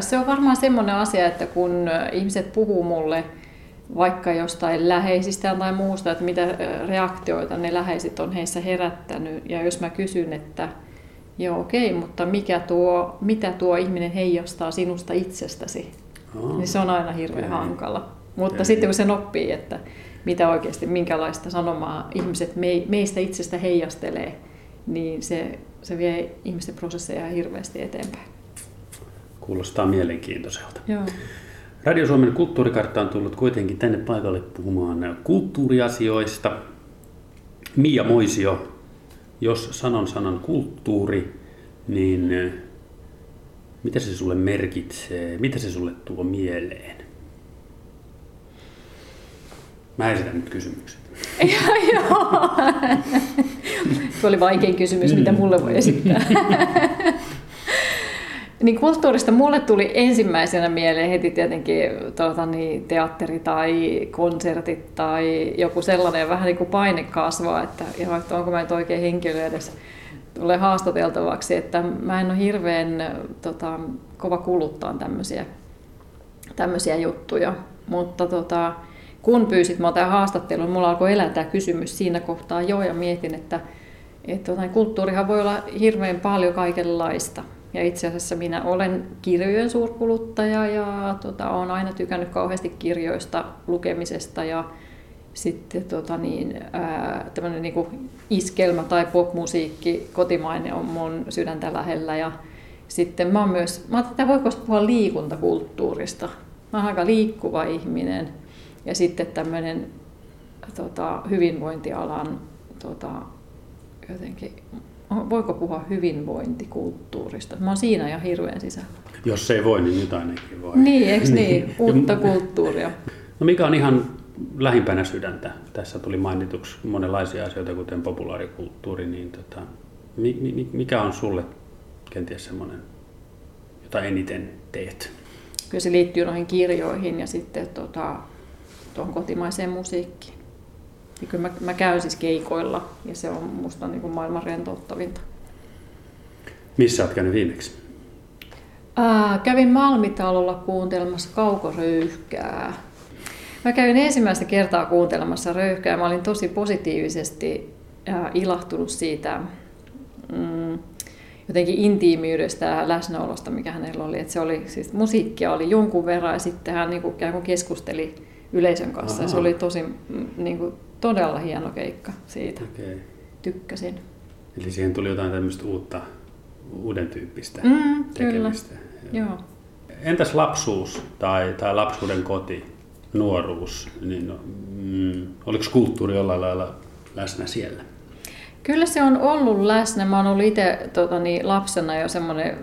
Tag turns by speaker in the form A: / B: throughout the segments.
A: Se on varmaan semmoinen asia, että kun ihmiset puhuu mulle vaikka jostain läheisistä tai muusta, että mitä reaktioita ne läheiset on heissä herättänyt. Ja jos mä kysyn, että joo okei, okay, mutta mikä tuo, mitä tuo ihminen heijastaa sinusta itsestäsi, oh. niin se on aina hirveän okay. hankala. Mutta okay. sitten kun se oppii, että mitä oikeasti, minkälaista sanomaa ihmiset meistä itsestä heijastelee, niin se, se vie ihmisten prosesseja hirveästi eteenpäin.
B: Kuulostaa mielenkiintoiselta. Joo. Radio Suomen kulttuurikartta on tullut kuitenkin tänne paikalle puhumaan kulttuuriasioista. Mia Moisio, jos sanon sanan kulttuuri, niin eh, mitä se sulle merkitsee? Mitä se sulle tuo mieleen? Mä esitän nyt kysymyksen.
A: Joo. Tuo oli vaikein kysymys, mitä mulle voi esittää. Niin kulttuurista mulle tuli ensimmäisenä mieleen heti tietenkin tuota, niin, teatteri tai konsertit tai joku sellainen vähän niin kuin paine kasvaa, että, että onko mä nyt oikein henkilö edes tulee haastateltavaksi, että mä en ole hirveän tota, kova kuluttaa tämmöisiä, tämmöisiä juttuja, mutta tota, kun pyysit mua tähän haastatteluun, mulla alkoi elää tämä kysymys siinä kohtaa jo ja mietin, että, että tota, kulttuurihan voi olla hirveän paljon kaikenlaista. Ja itse asiassa minä olen kirjojen suurkuluttaja ja tota, olen aina tykännyt kauheasti kirjoista, lukemisesta ja sitten tota niin, ää, niin kuin iskelmä tai popmusiikki, kotimainen on mun sydäntä lähellä. Ja sitten mä oon myös, mä että voiko puhua liikuntakulttuurista. Mä oon aika liikkuva ihminen ja sitten tämmöinen tota, hyvinvointialan tota, jotenkin voiko puhua hyvinvointikulttuurista? Mä oon siinä ja hirveän sisällä.
B: Jos ei voi, niin nyt ainakin voi.
A: Niin, eikö niin? niin? Uutta kulttuuria.
B: No mikä on ihan lähimpänä sydäntä? Tässä tuli mainituksi monenlaisia asioita, kuten populaarikulttuuri, niin tota, mikä on sulle kenties semmoinen, jota eniten teet?
A: Kyllä se liittyy noihin kirjoihin ja sitten tota, tuohon kotimaiseen musiikkiin. Ja kyllä mä, mä käyn siis keikoilla ja se on musta niin kuin maailman rentouttavinta.
B: Missä olet käynyt viimeksi?
A: Ää, kävin Malmitalolla kuuntelemassa kaukoröyhkää. Mä kävin ensimmäistä kertaa kuuntelemassa röyhkää. Mä olin tosi positiivisesti ää, ilahtunut siitä mm, jotenkin intiimiydestä ja läsnäolosta, mikä hänellä oli. Et se oli siis, musiikkia oli jonkun verran ja sitten hän niin kuin, keskusteli yleisön kanssa. Aha. Se oli tosi mm, niin kuin, todella hieno keikka siitä. Okay. Tykkäsin.
B: Eli siihen tuli jotain tämmöistä uutta, uuden tyyppistä mm, tekemistä.
A: Kyllä. Joo.
B: Entäs lapsuus tai, tai lapsuuden koti, nuoruus? Niin, no, mm, oliko kulttuuri jollain lailla läsnä siellä?
A: Kyllä se on ollut läsnä. Mä oon ollut itse tota, niin, lapsena jo semmoinen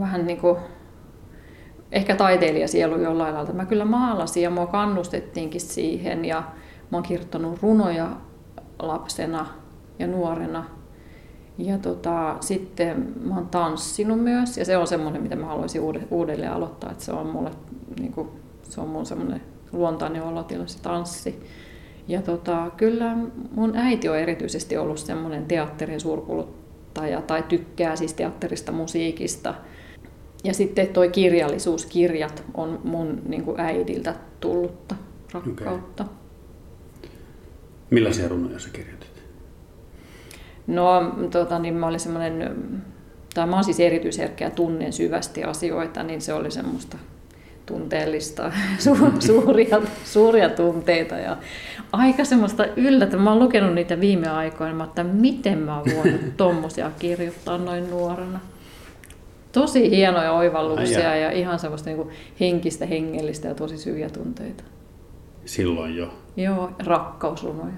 A: vähän niin kuin ehkä taiteilijasielu jollain lailla. Mä kyllä maalasin ja mua kannustettiinkin siihen ja Mä oon kirjoittanut runoja lapsena ja nuorena. Ja tota, sitten mä oon tanssinut myös, ja se on semmoinen, mitä mä haluaisin uudelleen aloittaa, että se on mulle, niin kuin, se on mun semmoinen luontainen olotila, se tanssi. Ja tota, kyllä mun äiti on erityisesti ollut semmoinen teatterin suurkuluttaja, tai tykkää siis teatterista, musiikista. Ja sitten toi kirjallisuuskirjat on mun niin kuin äidiltä tullutta rakkautta. Okay.
B: Millaisia runoja sä kirjoitit?
A: No, tota, niin mä olin semmoinen, tai mä oon siis erityisherkkä tunnen syvästi asioita, niin se oli semmoista tunteellista, su- suuria, suuria tunteita ja aika semmoista yllätä. Mä oon lukenut niitä viime aikoina, että miten mä oon voinut tommosia kirjoittaa noin nuorena. Tosi hienoja oivalluksia ja ihan semmoista niin henkistä, hengellistä ja tosi syviä tunteita.
B: Silloin jo?
A: Joo, rakkausrunoja.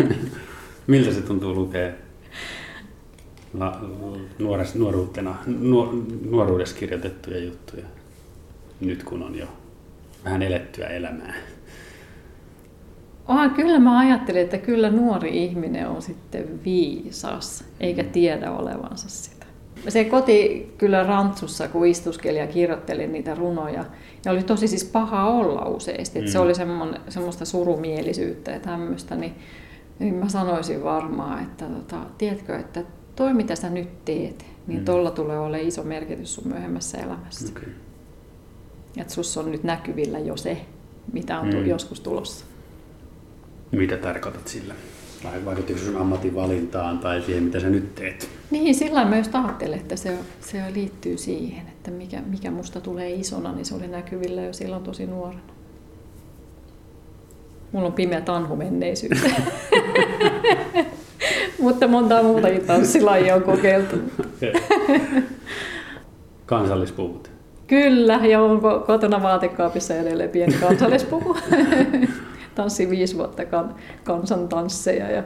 B: Miltä se tuntuu lukea la, nuores, nuoruutena, nuor, nuoruudessa kirjoitettuja juttuja, nyt kun on jo vähän elettyä elämää?
A: Oh, kyllä mä ajattelin, että kyllä nuori ihminen on sitten viisas, eikä tiedä olevansa sitä. Se koti kyllä rantsussa, kun istuskelin ja kirjoittelin niitä runoja, ja oli tosi siis paha olla useasti, mm. se oli semmoista surumielisyyttä ja tämmöistä, niin, niin mä sanoisin varmaan, että tota, tiedätkö, että toi mitä sä nyt teet, niin mm. tuolla tulee olemaan iso merkitys sun myöhemmässä elämässä.
B: Okay.
A: Että sussa on nyt näkyvillä jo se, mitä on mm. joskus tulossa.
B: Mitä tarkoitat sillä? Vai vaikuttiko sun ammatin valintaan tai siihen, mitä sä nyt teet?
A: Niin, sillä mä just ajattelen, että se, se liittyy siihen, että mikä, mikä musta tulee isona, niin se oli näkyvillä jo silloin tosi nuorena. Mulla on pimeä tanhu. Mutta monta muutakin tanssilajia on kokeiltu.
B: Kansallispuvut.
A: Kyllä, ja on kotona vaatekaapissa edelleen pieni kansallispuku. Tanssi viisi vuotta kan, kansantansseja ja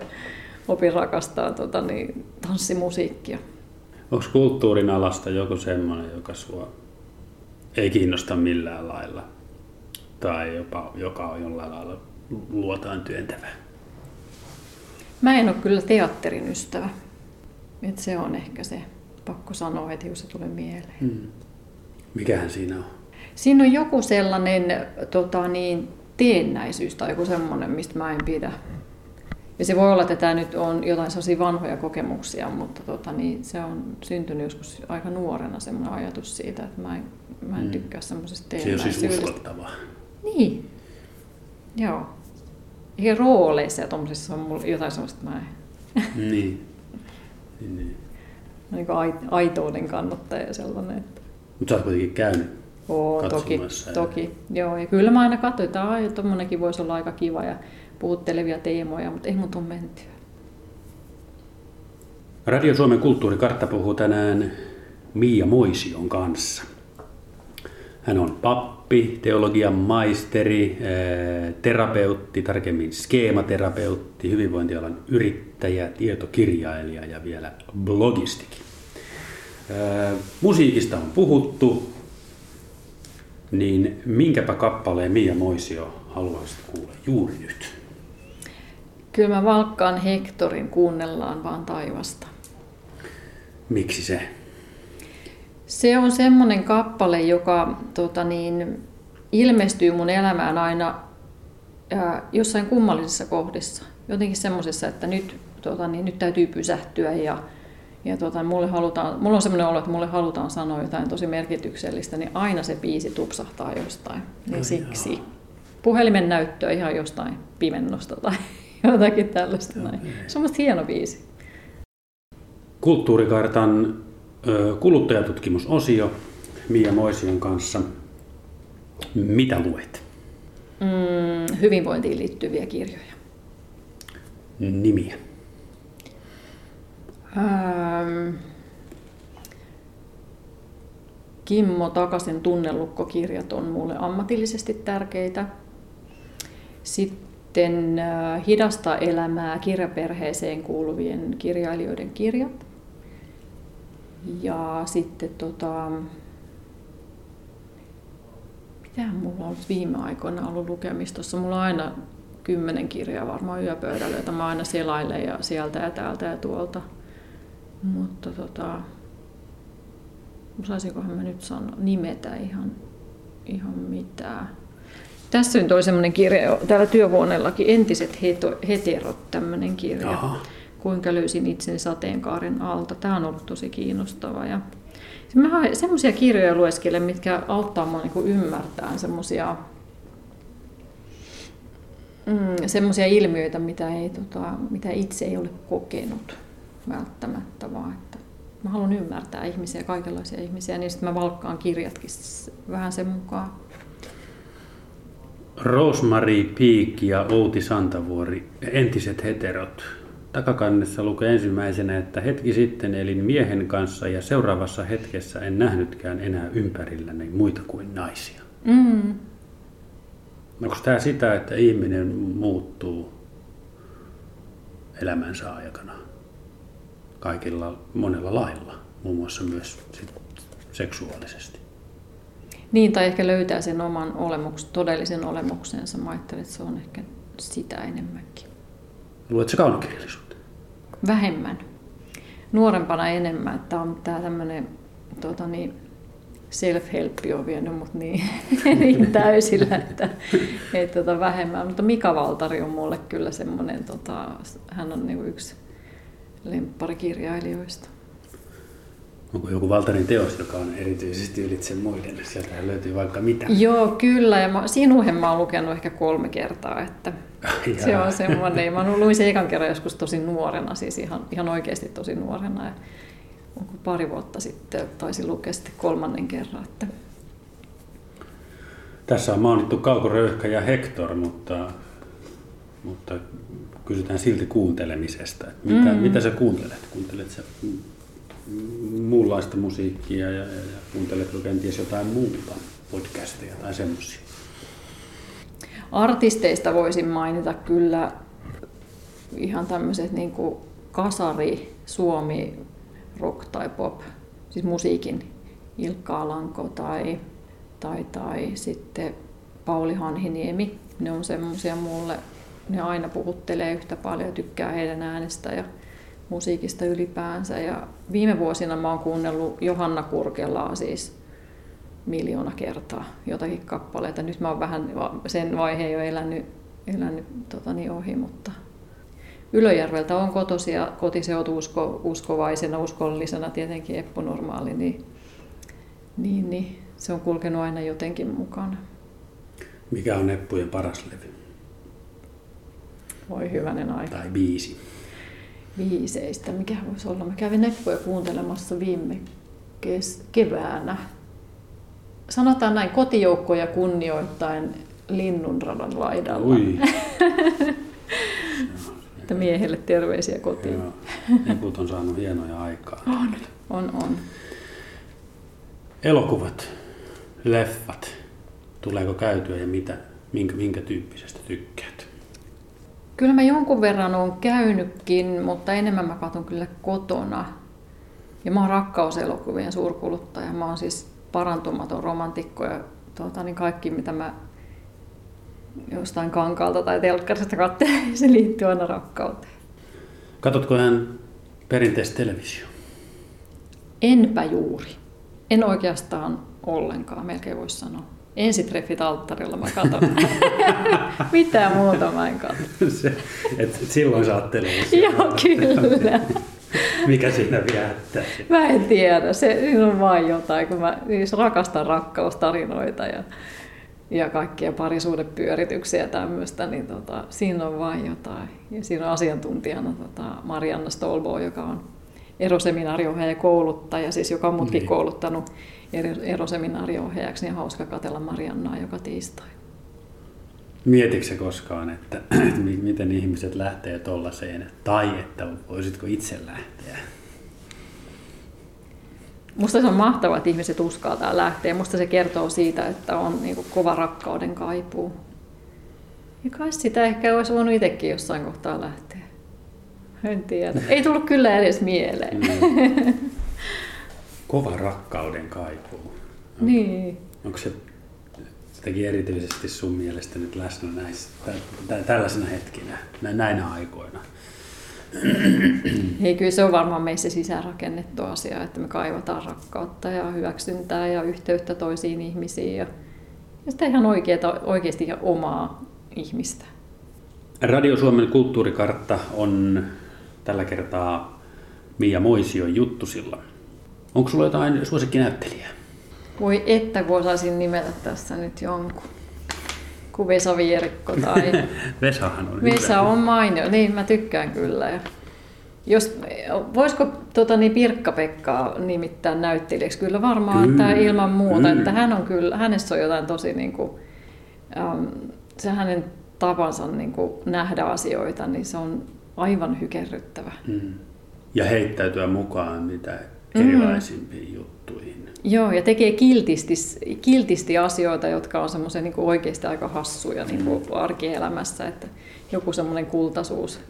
A: opin rakastaa tota, niin, tanssimusiikkia.
B: Onko kulttuurin alasta joku semmoinen, joka sua ei kiinnosta millään lailla? Tai jopa joka on jollain lailla luotaan työntävä?
A: Mä en ole kyllä teatterin ystävä. Et se on ehkä se, pakko sanoa heti, kun se tulee mieleen. Hmm.
B: Mikähän siinä on?
A: Siinä on joku sellainen tota niin, teennäisyys tai joku semmoinen, mistä mä en pidä. Ja se voi olla, että tämä nyt on jotain sellaisia vanhoja kokemuksia, mutta tota, niin se on syntynyt joskus aika nuorena semmoinen ajatus siitä, että mä en, mä en mm. tykkää semmoisesta
B: teennäisyydestä. Se on siis uskottavaa.
A: Niin. Joo. Ja rooleissa ja tuommoisissa on mulla jotain sellaista, että mä en...
B: Niin. niin. niin.
A: niin aitouden kannattaja ja sellainen. Että...
B: Mutta sä oot kuitenkin käynyt
A: Oo, toki, ja... toki. Joo, ja kyllä mä aina katsoin, että että tuommoinenkin voisi olla aika kiva ja puhuttelevia teemoja, mutta ei mun tuu mentyä.
B: Radio Suomen kulttuurikartta puhuu tänään Miia Moision kanssa. Hän on pappi, teologian maisteri, eh, terapeutti, tarkemmin skeematerapeutti, hyvinvointialan yrittäjä, tietokirjailija ja vielä blogistikin. Eh, musiikista on puhuttu, niin minkäpä kappaleen Mia Moisio haluaisit kuulla juuri nyt?
A: Kyllä mä valkkaan Hektorin kuunnellaan vaan taivasta.
B: Miksi se?
A: Se on semmoinen kappale, joka tota niin, ilmestyy mun elämään aina ää, jossain kummallisessa kohdissa. Jotenkin semmoisessa, että nyt, tota niin, nyt täytyy pysähtyä ja ja tuota, mulle halutaan, mulla on sellainen olo, että mulle halutaan sanoa jotain tosi merkityksellistä, niin aina se biisi tupsahtaa jostain. Niin Ai siksi. Joo. Puhelimen näyttöä ihan jostain pimennosta tai jotakin tällaista. Näin. Se on musta hieno biisi.
B: Kulttuurikartan kuluttajatutkimusosio Mia Moision kanssa. Mitä luet?
A: Mm, hyvinvointiin liittyviä kirjoja.
B: Nimiä?
A: Ähm, Kimmo Takasen tunnelukkokirjat on mulle ammatillisesti tärkeitä. Sitten äh, Hidasta elämää kirjaperheeseen kuuluvien kirjailijoiden kirjat. Ja sitten tota, mitä mulla on ollut viime aikoina ollut lukemistossa? Mulla on aina kymmenen kirjaa varmaan yöpöydällä, joita mä aina selailen ja sieltä ja täältä ja tuolta. Mutta tota, osaisinkohan mä nyt sanoa, nimetä ihan, ihan mitään. Tässä nyt oli semmoinen kirja täällä työhuoneellakin, Entiset heterot, tämmöinen kirja. Aha. Kuinka löysin itsen sateenkaaren alta. Tämä on ollut tosi kiinnostava. Ja mä semmoisia kirjoja lueskelen, mitkä auttaa mua niin ymmärtämään semmoisia mm, semmoisia ilmiöitä, mitä, ei, tota, mitä itse ei ole kokenut välttämättä, vaan että mä haluan ymmärtää ihmisiä, kaikenlaisia ihmisiä, niin sitten mä valkkaan kirjatkin vähän sen mukaan.
B: Rosemary Peak ja Outi Santavuori, entiset heterot. Takakannessa lukee ensimmäisenä, että hetki sitten elin miehen kanssa ja seuraavassa hetkessä en nähnytkään enää ympärilläni muita kuin naisia. Mm. Onko tämä sitä, että ihminen muuttuu elämänsä aikana? Kaikilla monella lailla, muun muassa myös sit seksuaalisesti.
A: Niin, tai ehkä löytää sen oman olemuks, todellisen olemuksensa. Mä ajattelen, että se on ehkä sitä enemmänkin.
B: Luetko kaunokirjallisuutta?
A: Vähemmän. Nuorempana enemmän. Tämä on tämä tämmöinen tuota niin, self-help on vienyt mut niin, niin täysillä, että, että tota vähemmän. Mutta Mika Valtari on mulle kyllä semmoinen, tota, hän on niin yksi lempparikirjailijoista.
B: Onko joku Valtarin teos, joka on erityisesti ylitse muiden? Sieltä löytyy vaikka mitä.
A: Joo, kyllä. Ja mä, sinuhen mä oon lukenut ehkä kolme kertaa. Että se on semmoinen. Mä luin sen ekan kerran joskus tosi nuorena, siis ihan, ihan oikeasti tosi nuorena. Ja onko pari vuotta sitten taisin lukea sitten kolmannen kerran. Että...
B: Tässä on mainittu Kauko Röyhkä ja Hector, mutta, mutta kysytään silti kuuntelemisesta. Että mitä, mm. mitä sä kuuntelet? Kuuntelet sä muunlaista musiikkia ja, ja, ja kuunteletko kenties jotain muuta, podcasteja tai semmoisia?
A: Artisteista voisin mainita kyllä ihan tämmöiset niin kuin kasari, suomi, rock tai pop, siis musiikin Ilkka Alanko tai, tai, tai sitten Pauli Hanhiniemi. Ne on semmoisia mulle, ne aina puhuttelee yhtä paljon, tykkää heidän äänestä ja musiikista ylipäänsä. Ja viime vuosina mä oon kuunnellut Johanna Kurkelaa siis miljoona kertaa jotakin kappaleita. Nyt mä oon vähän sen vaiheen jo elänyt, elänyt totani ohi, mutta Ylöjärveltä on kotosia, kotiseutu usko, uskovaisena, uskollisena tietenkin Eppu Normaali, niin, niin, niin se on kulkenut aina jotenkin mukana.
B: Mikä on Eppujen paras levy?
A: Voi hyvänen aika.
B: Tai biisi
A: viiseistä. Mikä voisi olla? Mä kävin Neppoja kuuntelemassa viime kes- keväänä. Sanotaan näin, kotijoukkoja kunnioittain Linnunradan laidalla. Ui. että miehelle terveisiä kotiin. Joo.
B: Neput on saanut hienoja aikaa.
A: On, on, on.
B: Elokuvat, leffat, tuleeko käytyä ja mitä, minkä, minkä tyyppisestä tykkäät?
A: Kyllä mä jonkun verran on käynytkin, mutta enemmän mä katson kyllä kotona. Ja mä oon rakkauselokuvien suurkuluttaja. Mä oon siis parantumaton romantikko ja tuota, niin kaikki mitä mä jostain kankaalta tai telkkarista katselen, se liittyy aina rakkauteen.
B: Katotko hän perinteistä televisio?
A: Enpä juuri. En oikeastaan ollenkaan, melkein voisi sanoa. Ensitreffit alttarilla mä katon. Mitään muuta mä en katso.
B: Se, et silloin sä
A: Joo, kyllä.
B: Mikä siinä viehättää?
A: Mä en tiedä. Se, siinä on vain jotain, kun mä siis rakastan rakkaustarinoita ja, ja kaikkia parisuudepyörityksiä ja tämmöistä, niin tota, siinä on vain jotain. Ja siinä on asiantuntijana tota, Marianna Stolbo, joka on eroseminaariohjaaja ja kouluttaja, siis joka on mutkin niin. kouluttanut eroseminaariohjaajaksi, niin hauska katella Mariannaa joka tiistai.
B: Mietitkö se koskaan, että, että miten ihmiset lähtee tuollaiseen, tai että voisitko itse lähteä?
A: Musta se on mahtavaa, että ihmiset uskaltaa lähteä. Musta se kertoo siitä, että on niin kuin kova rakkauden kaipuu. Ja kai sitä ehkä olisi voinut itsekin jossain kohtaa lähteä. En tiedä. Ei tullut kyllä edes mieleen. Mm.
B: Kova rakkauden kaipuu.
A: Onko, niin.
B: Onko se jotenkin erityisesti sun mielestä nyt läsnä näissä, tä, tällaisena hetkinä, näinä aikoina?
A: Ei, kyllä se on varmaan meissä sisäänrakennettu asia, että me kaivataan rakkautta ja hyväksyntää ja yhteyttä toisiin ihmisiin ja, ja sitä ihan oikeata, oikeasti ihan omaa ihmistä.
B: Radio Suomen kulttuurikartta on tällä kertaa Mia Moision juttusilla. Onko sulla jotain suosikkinäyttelijää?
A: Voi että kun osaisin nimetä tässä nyt jonkun. Kuin Vesa Vierikko tai...
B: Vesahan on
A: Vesa hyvä. on mainio, niin mä tykkään kyllä. Ja jos, voisiko tota, niin Pirkka-Pekkaa nimittää näyttelijäksi? Kyllä varmaan, kyllä. että ilman muuta. Kyllä. Että hän on kyllä, hänessä on jotain tosi, niin kuin, ähm, se hänen tapansa niin kuin, nähdä asioita, niin se on aivan hykerryttävä. Mm.
B: Ja heittäytyä mukaan mitä erilaisimpiin mm. juttuihin.
A: Joo, ja tekee kiltisti, kiltisti asioita, jotka on semmoisia niin oikeasti aika hassuja niin kuin mm. arkielämässä, että joku semmoinen kultaisuus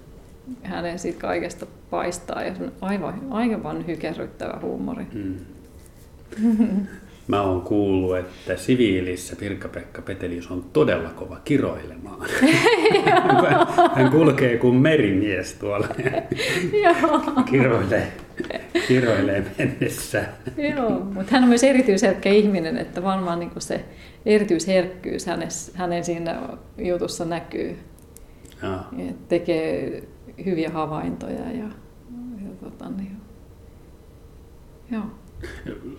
A: hänen siitä kaikesta paistaa ja se on aivan, aivan hykerryttävä huumori. Mm.
B: Mä oon kuullut, että siviilissä Pirkka-Pekka Petelius on todella kova kiroilemaan. Hän kulkee kuin merimies tuolla. kiroilee, kiroilee mennessä.
A: Joo, mutta hän on myös erityisherkkä ihminen, että varmaan niin se erityisherkkyys hänes, hänen siinä jutussa näkyy. Ja. Tekee hyviä havaintoja ja, ja tota, niin, joo.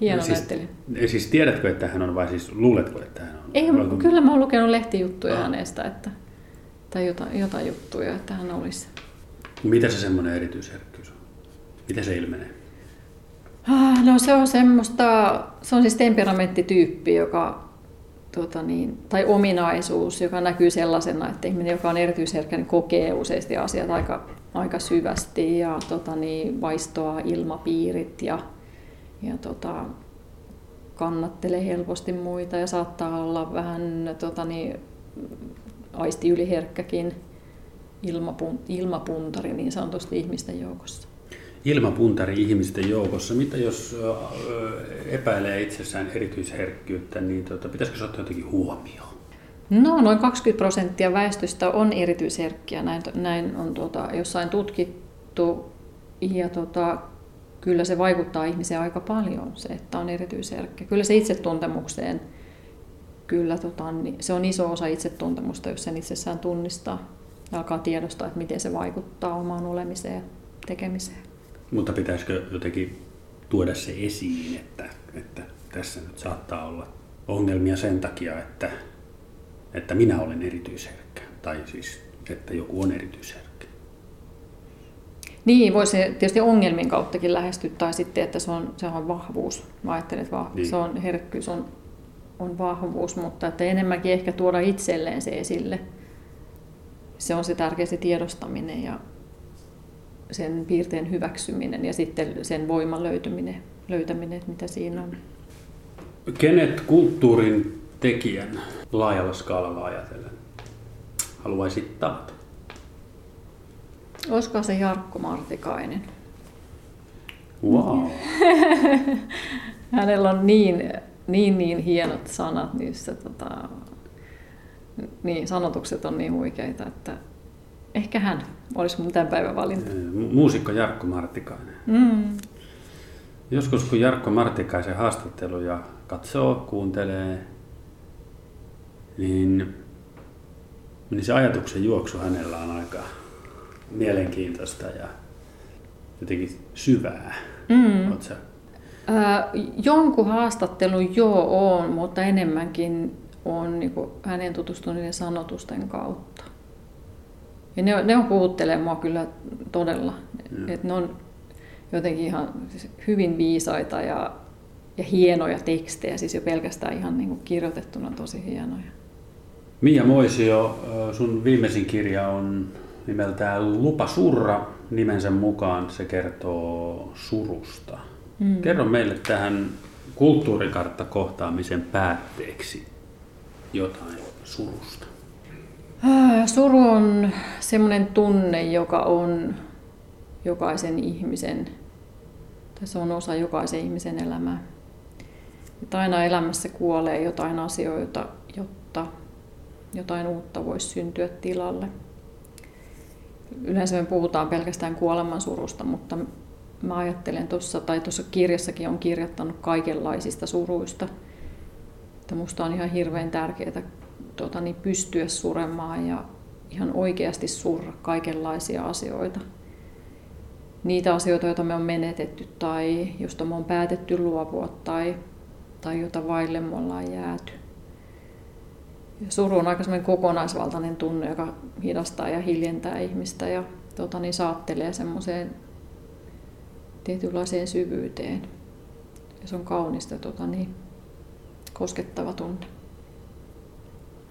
A: Hieno
B: siis,
A: näyttelijä.
B: Siis tiedätkö, että hän on vai siis luuletko, että hän on?
A: Ei, vai, kyllä mä oon lukenut lehtijuttuja ah. hänestä, että, tai jotain, jotain juttuja, että hän olisi.
B: Mitä se semmoinen erityisherkkyys on? Miten se ilmenee?
A: Ah, no se on semmoista, se on siis temperamenttityyppi, joka, tuota niin, tai ominaisuus, joka näkyy sellaisena, että ihminen, joka on erityisherkkä, niin kokee useasti asiat aika, aika syvästi ja tuota niin, vaistoaa ilmapiirit ja, ja tuota, kannattelee helposti muita ja saattaa olla vähän tuota niin, aisti yliherkkäkin ilmapuntari niin sanotusti ihmisten joukossa
B: ilmapuntari ihmisten joukossa. Mitä jos epäilee itsessään erityisherkkyyttä, niin tuota, pitäisikö se ottaa jotenkin huomioon?
A: No, noin 20 prosenttia väestöstä on erityisherkkiä. Näin, näin on tuota, jossain tutkittu. Ja tuota, kyllä se vaikuttaa ihmiseen aika paljon, se, että on erityisherkkä. Kyllä se itsetuntemukseen, kyllä tota, niin se on iso osa itsetuntemusta, jos sen itsessään tunnistaa ja alkaa tiedostaa, että miten se vaikuttaa omaan olemiseen ja tekemiseen.
B: Mutta pitäisikö jotenkin tuoda se esiin, että, että tässä nyt saattaa olla ongelmia sen takia, että, että minä olen erityisherkkä, tai siis, että joku on erityisherkkä.
A: Niin, voisi tietysti ongelmin kauttakin lähestyä, tai sitten, että se on, se on vahvuus. Mä ajattelen, että vah- niin. se on, herkkyys on, on vahvuus, mutta että enemmänkin ehkä tuoda itselleen se esille. Se on se tärkeä se tiedostaminen ja sen piirteen hyväksyminen ja sitten sen voiman löytyminen, löytäminen, että mitä siinä on.
B: Kenet kulttuurin tekijän laajalla skaalalla ajatellen haluaisit tavata?
A: Olisiko se Jarkko Martikainen?
B: Wow.
A: Hänellä on niin, niin, niin hienot sanat niissä, tota, niin, sanotukset on niin huikeita, että ehkä hän olisi mun tämän päivän valinta.
B: Muusikko Jarkko Martikainen.
A: Mm.
B: Joskus kun Jarkko Martikaisen haastatteluja katsoo, kuuntelee, niin, niin se ajatuksen juoksu hänellä on aika mielenkiintoista ja jotenkin syvää.
A: Mm. Äh, jonkun haastattelun joo on, mutta enemmänkin on niin hänen tutustuneiden sanotusten kautta. Ja ne, ne on puhuttelee mua kyllä todella. Mm. Et ne on jotenkin ihan siis hyvin viisaita ja, ja hienoja tekstejä, siis jo pelkästään ihan niin kuin kirjoitettuna tosi hienoja.
B: Mia Moisio, sun viimeisin kirja on nimeltään Lupa surra nimensä mukaan. Se kertoo surusta. Mm. Kerro meille tähän kulttuurikartta-kohtaamisen päätteeksi jotain surusta.
A: Suru on semmoinen tunne, joka on jokaisen ihmisen, tai se on osa jokaisen ihmisen elämää. Että aina elämässä kuolee jotain asioita, jotta jotain uutta voisi syntyä tilalle. Yleensä me puhutaan pelkästään kuolemansurusta, mutta mä ajattelen tuossa, tai tuossa kirjassakin on kirjoittanut kaikenlaisista suruista. Että musta on ihan hirveän tärkeää tota, niin pystyä suremaan ja ihan oikeasti surra kaikenlaisia asioita. Niitä asioita, joita me on menetetty tai josta me on päätetty luopua tai, tai jota vaille me ollaan jääty. Suru on aika kokonaisvaltainen tunne, joka hidastaa ja hiljentää ihmistä ja tota, niin saattelee semmoiseen tietynlaiseen syvyyteen. Ja se on kaunista, tota, niin, koskettava tunne.